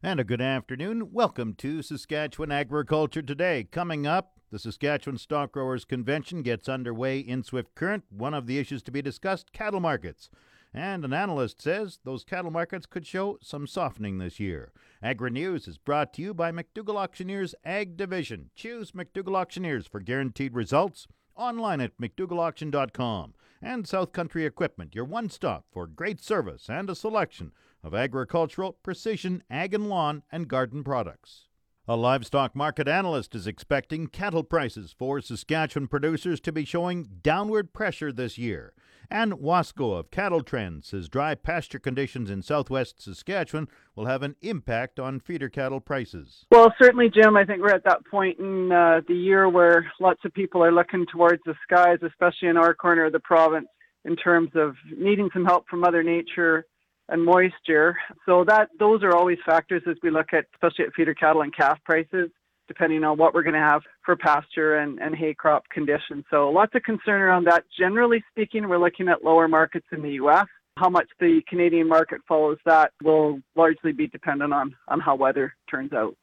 And a good afternoon. Welcome to Saskatchewan Agriculture Today. Coming up, the Saskatchewan Stock Growers Convention gets underway in Swift Current. One of the issues to be discussed cattle markets. And an analyst says those cattle markets could show some softening this year. Agri News is brought to you by McDougall Auctioneers Ag Division. Choose McDougall Auctioneers for guaranteed results online at McDougallAuction.com. And South Country Equipment, your one stop for great service and a selection of agricultural, precision, ag and lawn, and garden products. A livestock market analyst is expecting cattle prices for Saskatchewan producers to be showing downward pressure this year. And Wasko of Cattle Trends says dry pasture conditions in southwest Saskatchewan will have an impact on feeder cattle prices. Well, certainly, Jim, I think we're at that point in uh, the year where lots of people are looking towards the skies, especially in our corner of the province, in terms of needing some help from Mother Nature and moisture. So that those are always factors as we look at, especially at feeder cattle and calf prices, depending on what we're going to have for pasture and, and hay crop conditions. So lots of concern around that. Generally speaking, we're looking at lower markets in the U.S. How much the Canadian market follows that will largely be dependent on, on how weather turns out.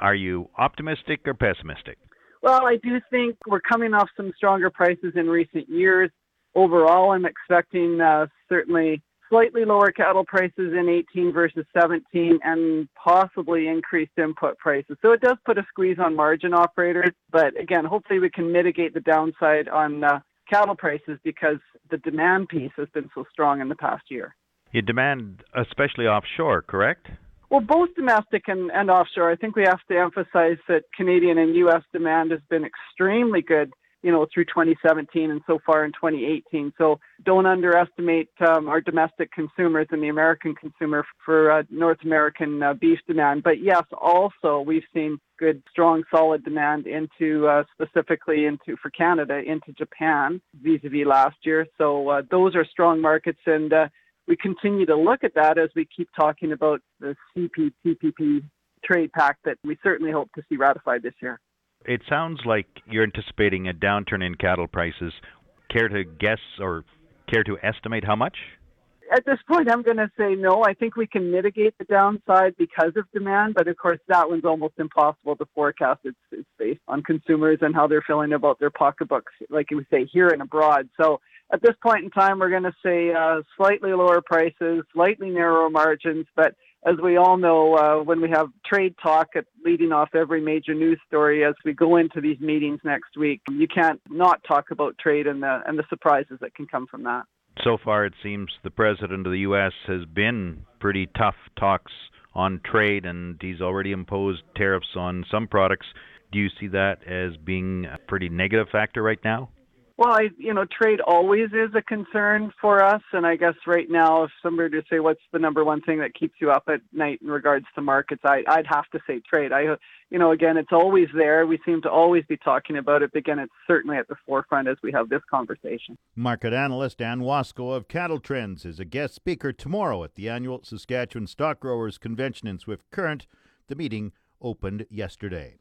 Are you optimistic or pessimistic? Well, I do think we're coming off some stronger prices in recent years. Overall, I'm expecting uh, certainly slightly lower cattle prices in 18 versus 17 and possibly increased input prices. So it does put a squeeze on margin operators, but again, hopefully we can mitigate the downside on uh, cattle prices because the demand piece has been so strong in the past year. You demand especially offshore, correct? Well, both domestic and, and offshore. I think we have to emphasize that Canadian and U.S. demand has been extremely good you know, through 2017 and so far in 2018. So don't underestimate um, our domestic consumers and the American consumer for uh, North American uh, beef demand. But yes, also we've seen good, strong, solid demand into uh, specifically into for Canada into Japan vis-a-vis last year. So uh, those are strong markets and. Uh, we continue to look at that as we keep talking about the CPTPP trade pact that we certainly hope to see ratified this year. It sounds like you're anticipating a downturn in cattle prices. Care to guess or care to estimate how much? At this point, I'm going to say no. I think we can mitigate the downside because of demand, but of course, that one's almost impossible to forecast. It's, it's based on consumers and how they're feeling about their pocketbooks, like we say here and abroad. So at this point in time, we're going to say uh, slightly lower prices, slightly narrower margins, but as we all know, uh, when we have trade talk at leading off every major news story as we go into these meetings next week, you can't not talk about trade and the and the surprises that can come from that. So far, it seems the president of the U.S. has been pretty tough talks on trade, and he's already imposed tariffs on some products. Do you see that as being a pretty negative factor right now? Well, I, you know, trade always is a concern for us, and I guess right now, if somebody were to say what's the number one thing that keeps you up at night in regards to markets, I, I'd have to say trade. I, you know, again, it's always there. We seem to always be talking about it. But again, it's certainly at the forefront as we have this conversation. Market analyst Anne Wasko of Cattle Trends is a guest speaker tomorrow at the annual Saskatchewan Stock Growers Convention in Swift Current. The meeting opened yesterday.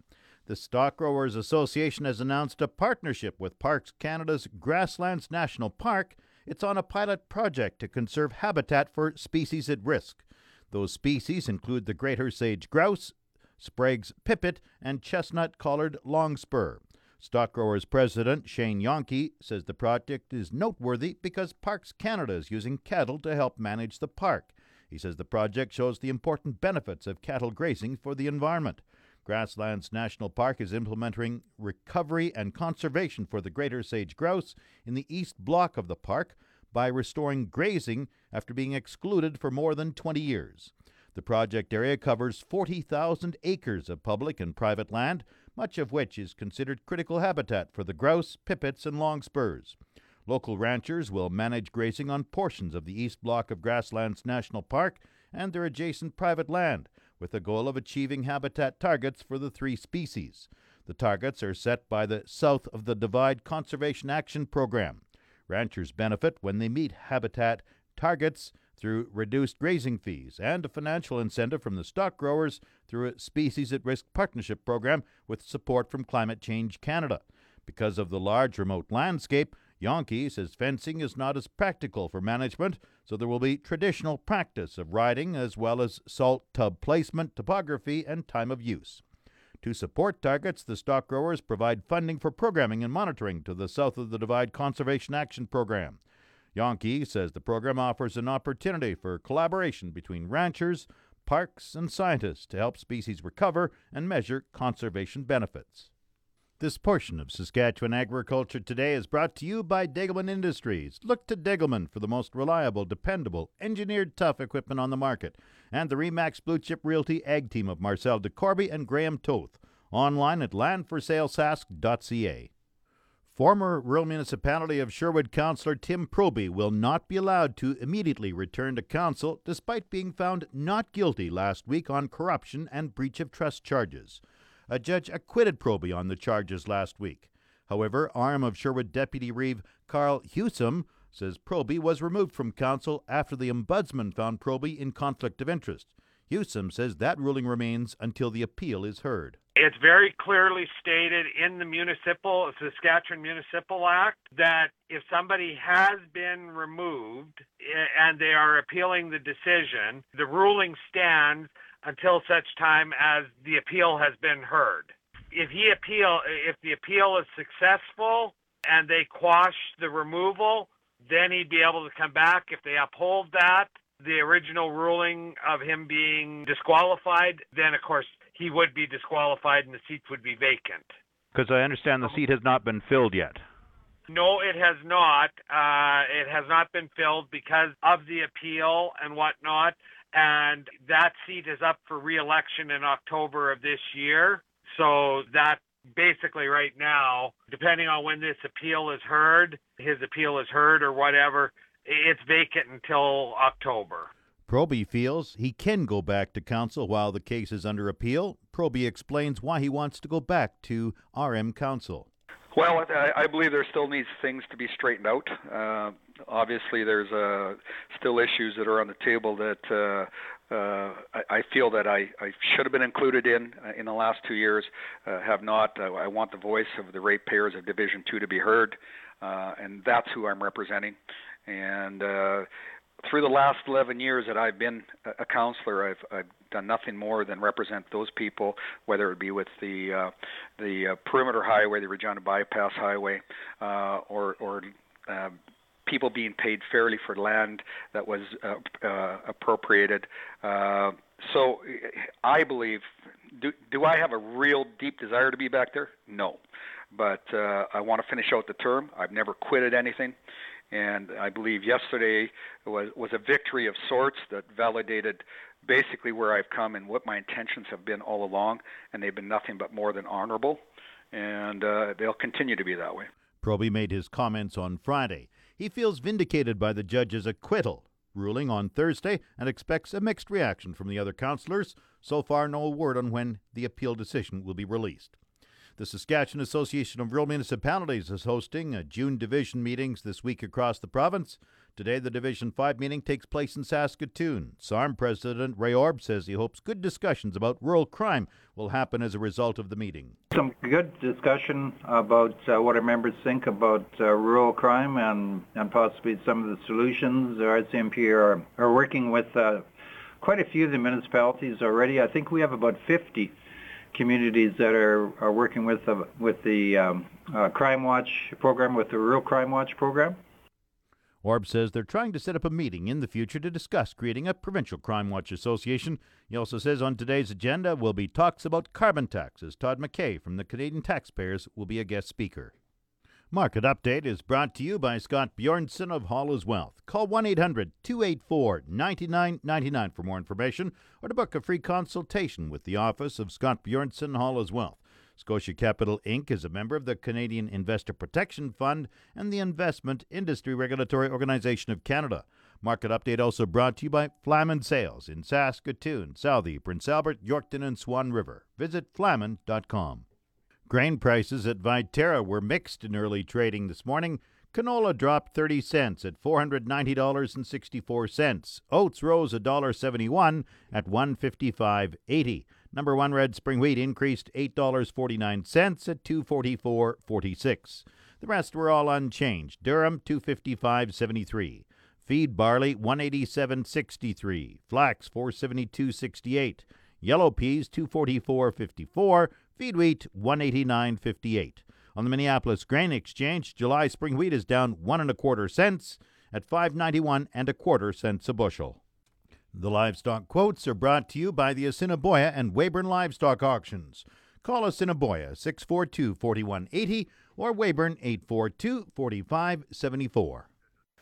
The Stock Growers Association has announced a partnership with Parks Canada's Grasslands National Park. It's on a pilot project to conserve habitat for species at risk. Those species include the greater sage grouse, Sprague's pipit, and chestnut collared longspur. Stock Growers President Shane Jahnke says the project is noteworthy because Parks Canada is using cattle to help manage the park. He says the project shows the important benefits of cattle grazing for the environment. Grasslands National Park is implementing recovery and conservation for the greater sage grouse in the east block of the park by restoring grazing after being excluded for more than 20 years. The project area covers 40,000 acres of public and private land, much of which is considered critical habitat for the grouse, pipits, and longspurs. Local ranchers will manage grazing on portions of the east block of Grasslands National Park and their adjacent private land with the goal of achieving habitat targets for the three species. The targets are set by the South of the Divide Conservation Action Program. Ranchers benefit when they meet habitat targets through reduced grazing fees and a financial incentive from the stock growers through a Species at Risk Partnership Program with support from Climate Change Canada. Because of the large remote landscape, Jahnke says fencing is not as practical for management, so there will be traditional practice of riding as well as salt tub placement, topography, and time of use. To support targets, the stock growers provide funding for programming and monitoring to the South of the Divide Conservation Action Program. Jahnke says the program offers an opportunity for collaboration between ranchers, parks, and scientists to help species recover and measure conservation benefits. This portion of Saskatchewan Agriculture Today is brought to you by Degelman Industries. Look to Degelman for the most reliable, dependable, engineered tough equipment on the market. And the Remax Blue Chip Realty Ag Team of Marcel DeCorby and Graham Toth. Online at landforsalesask.ca. Former rural municipality of Sherwood councillor Tim Proby will not be allowed to immediately return to council despite being found not guilty last week on corruption and breach of trust charges. A judge acquitted Proby on the charges last week. However, RM of Sherwood Deputy Reeve Carl Hewsome says Proby was removed from council after the ombudsman found Proby in conflict of interest. Hewsome says that ruling remains until the appeal is heard. It's very clearly stated in the municipal Saskatchewan Municipal Act that if somebody has been removed eh, and they are appealing the decision, the ruling stands until such time as the appeal has been heard. If he appeal if the appeal is successful and they quash the removal, then he'd be able to come back if they uphold that the original ruling of him being disqualified, then of course he would be disqualified and the seat would be vacant. Because I understand the seat has not been filled yet. No, it has not. Uh, it has not been filled because of the appeal and whatnot. And that seat is up for reelection in October of this year. So that basically right now, depending on when this appeal is heard, his appeal is heard or whatever, it's vacant until October. Proby feels he can go back to council while the case is under appeal. Proby explains why he wants to go back to RM council. Well, I, I believe there still needs things to be straightened out. Uh, obviously, there's uh, still issues that are on the table that uh, uh, I, I feel that I, I should have been included in uh, in the last two years, uh, have not. Uh, I want the voice of the ratepayers of Division Two to be heard, and that's who I'm representing. And through the last 11 years that I've been a counselor, I've, I've done nothing more than represent those people, whether it be with the the perimeter highway, the Regina bypass highway, or or uh, people being paid fairly for land that was uh, uh, appropriated. Uh, so I believe, do, do I have a real deep desire to be back there? No. But uh, I want to finish out the term. I've never quitted anything and I believe yesterday was was a victory of sorts that validated basically where I've come and what my intentions have been all along, and they've been nothing but more than honorable, and uh, they'll continue to be that way. Proby made his comments on Friday. He feels vindicated by the judge's acquittal ruling on Thursday and expects a mixed reaction from the other councillors. So far, no word on when the appeal decision will be released. The Saskatchewan Association of Rural Municipalities is hosting June division meetings this week across the province. Today, the Division 5 meeting takes place in Saskatoon. SARM President Ray Orb says he hopes good discussions about rural crime will happen as a result of the meeting. Some good discussion about uh, what our members think about uh, rural crime and, and possibly some of the solutions. Our RCMP are, are working with uh, quite a few of the municipalities already. I think we have about 50 communities that are, are working with the, with the um, uh, Crime Watch program, with the Rural Crime Watch program. Orb says they're trying to set up a meeting in the future to discuss creating a provincial crime watch association. He also says on today's agenda will be talks about carbon taxes. Todd MacKay from the Canadian Taxpayers will be a guest speaker. Market Update is brought to you by Scott Bjornson of Hall's Wealth. Call 1 800 284 9999 for more information or to book a free consultation with the office of Scott Bjornson Hall's Wealth. Scotia Capital Inc. is a member of the Canadian Investor Protection Fund and the Investment Industry Regulatory Organization of Canada. Market Update also brought to you by Flaman Sales in Saskatoon, Southey, Prince Albert, Yorkton, and Swan River. Visit flaman.com. Grain prices at Viterra were mixed in early trading this morning. Canola dropped 30 cents at $490.64. Oats rose $1.71 at 155.80. Number 1 red spring wheat increased $8.49 at 244.46. The rest were all unchanged. Durum 255.73. Feed barley 187.63. Flax 472.68. Yellow peas 244.54. Feed wheat 189.58. On the Minneapolis Grain Exchange, July spring wheat is down one and a quarter cents at 5.91 and a quarter cents a bushel. The livestock quotes are brought to you by the Assiniboia and Weyburn Livestock Auctions. Call Assiniboia 642 4180 or Weyburn 842 4574.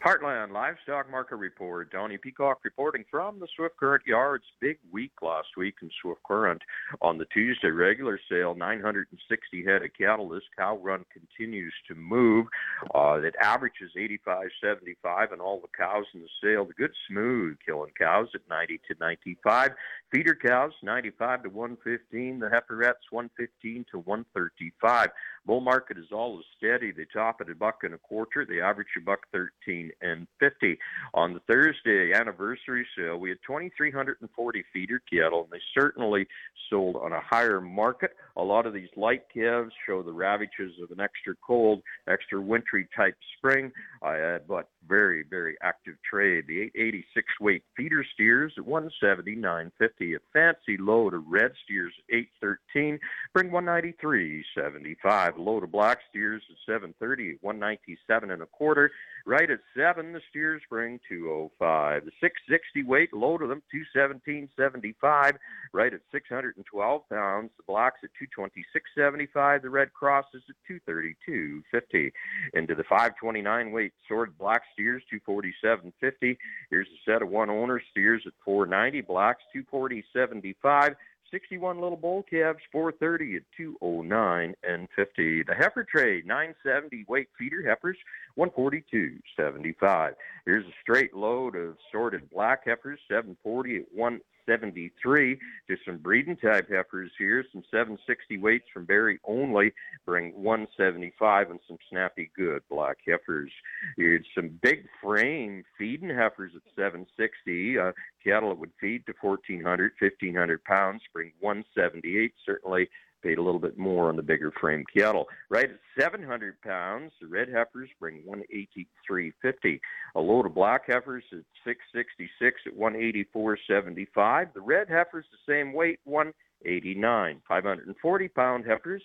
Heartland Livestock Market Report. Donnie Peacock reporting from the Swift Current Yards. Big week last week in Swift Current. On the Tuesday regular sale, 960 head of cattle. This cow run continues to move. Uh, it averages 85.75, and all the cows in the sale, the good smooth killing cows at 90 to 95. Feeder cows 95 to 115. The heiferettes 115 to 135. Bull market is always steady. They top at a buck and a quarter. They average a buck 13 and 50. On the Thursday anniversary sale, we had 2,340 feeder cattle, and they certainly sold on a higher market. A lot of these light calves show the ravages of an extra cold, extra wintry type spring, uh, but very, very active trade. The 886 weight feeder steers at 179.50. A fancy load of red steers at 813 bring 193.75. A Load of black steers at 730 197 and a quarter. Right at seven, the steers bring 205. The 660 weight load of them 217.75. Right at 612 pounds. The blacks at 226.75. The red cross is at 232.50. Into the 529 weight sword black steers 247.50. Here's a set of one owner steers at 490. Blacks 240.75. 61 little bull calves, 430 at 209 and 50. The heifer trade, 970 weight feeder heifers, 142.75. Here's a straight load of sorted black heifers, 740 at 1 73 to some breeding type heifers here. Some 760 weights from Barrie only bring 175 and some snappy good black heifers. Here's some big frame feeding heifers at 760. Uh, cattle that would feed to 1,400, 1,500 pounds bring 178. Certainly paid a little bit more on the bigger frame cattle. Right at 700 pounds, the red heifers bring 183.50. A load of black heifers at 666 at 184.75. The red heifers the same weight, 189. 540 pound heifers,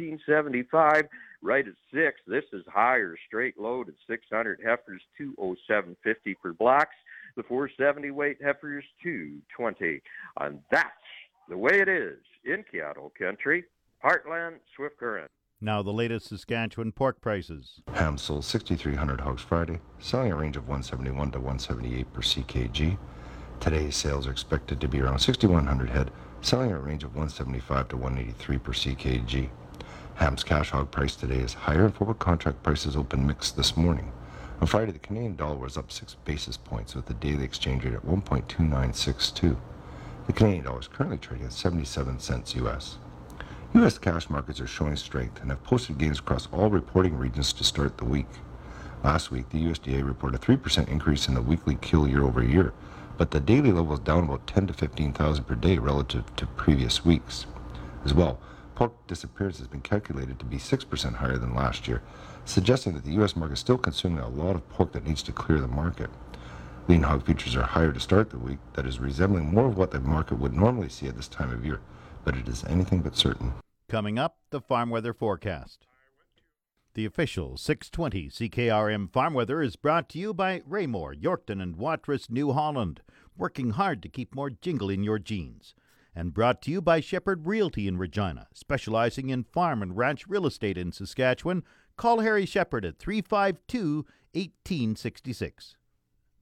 216.75. Right at six, this is higher straight load at 600 heifers, 207.50 for blacks. The 470 weight heifers, 220. And that's the way it is in cattle country, Heartland Swift Current. Now the latest Saskatchewan pork prices. Ham sold 6,300 hogs Friday, selling a range of 171 to 178 per ckg. Today's sales are expected to be around 6,100 head, selling a range of 175 to 183 per ckg. Ham's cash hog price today is higher and forward contract prices open mixed this morning. On Friday, the Canadian dollar was up 6 basis points with the daily exchange rate at 1.2962. The Canadian dollar is currently trading at 77 cents US. U.S. cash markets are showing strength and have posted gains across all reporting regions to start the week. Last week, the USDA reported a 3% increase in the weekly kill year over year, but the daily level is down about 10 to 15,000 per day relative to previous weeks. As well, pork disappearance has been calculated to be 6% higher than last year, suggesting that the U.S. market is still consuming a lot of pork that needs to clear the market. Lean hog futures are higher to start the week, that is resembling more of what the market would normally see at this time of year, but it is anything but certain. Coming up, the farm weather forecast. The official 620 CKRM farm weather is brought to you by Raymore, Yorkton, and Watrous, New Holland, working hard to keep more jingle in your jeans. And brought to you by Shepherd Realty in Regina, specializing in farm and ranch real estate in Saskatchewan. Call Harry Shepherd at 352 1866.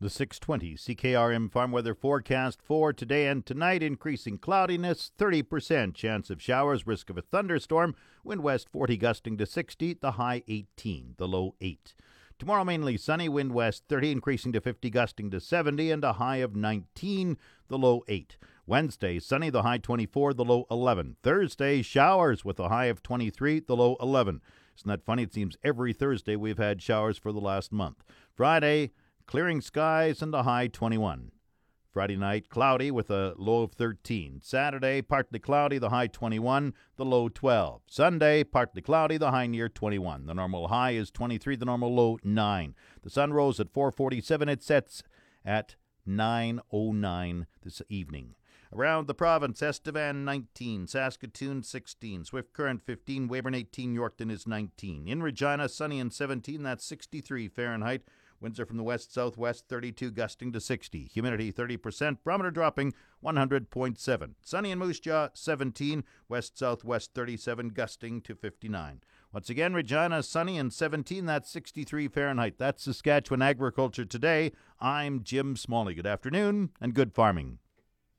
The 620 CKRM farm weather forecast for today and tonight increasing cloudiness, 30% chance of showers, risk of a thunderstorm, wind west 40 gusting to 60, the high 18, the low 8. Tomorrow mainly sunny, wind west 30 increasing to 50 gusting to 70 and a high of 19, the low 8. Wednesday sunny, the high 24, the low 11. Thursday showers with a high of 23, the low 11. Isn't that funny? It seems every Thursday we've had showers for the last month. Friday Clearing skies and a high 21. Friday night, cloudy with a low of 13. Saturday, partly cloudy, the high 21, the low 12. Sunday, partly cloudy, the high near 21. The normal high is 23, the normal low 9. The sun rose at 4:47. It sets at 9:09 this evening. Around the province, Estevan 19, Saskatoon 16, Swift Current 15, Weyburn 18, Yorkton is 19. In Regina, sunny and 17, that's 63 Fahrenheit. Winds are from the west southwest, 32 gusting to 60. Humidity 30%. Barometer dropping 100.7. Sunny in Moose Jaw 17, west southwest 37 gusting to 59. Once again, Regina sunny and 17. That's 63 Fahrenheit. That's Saskatchewan agriculture today. I'm Jim Smalley. Good afternoon and good farming.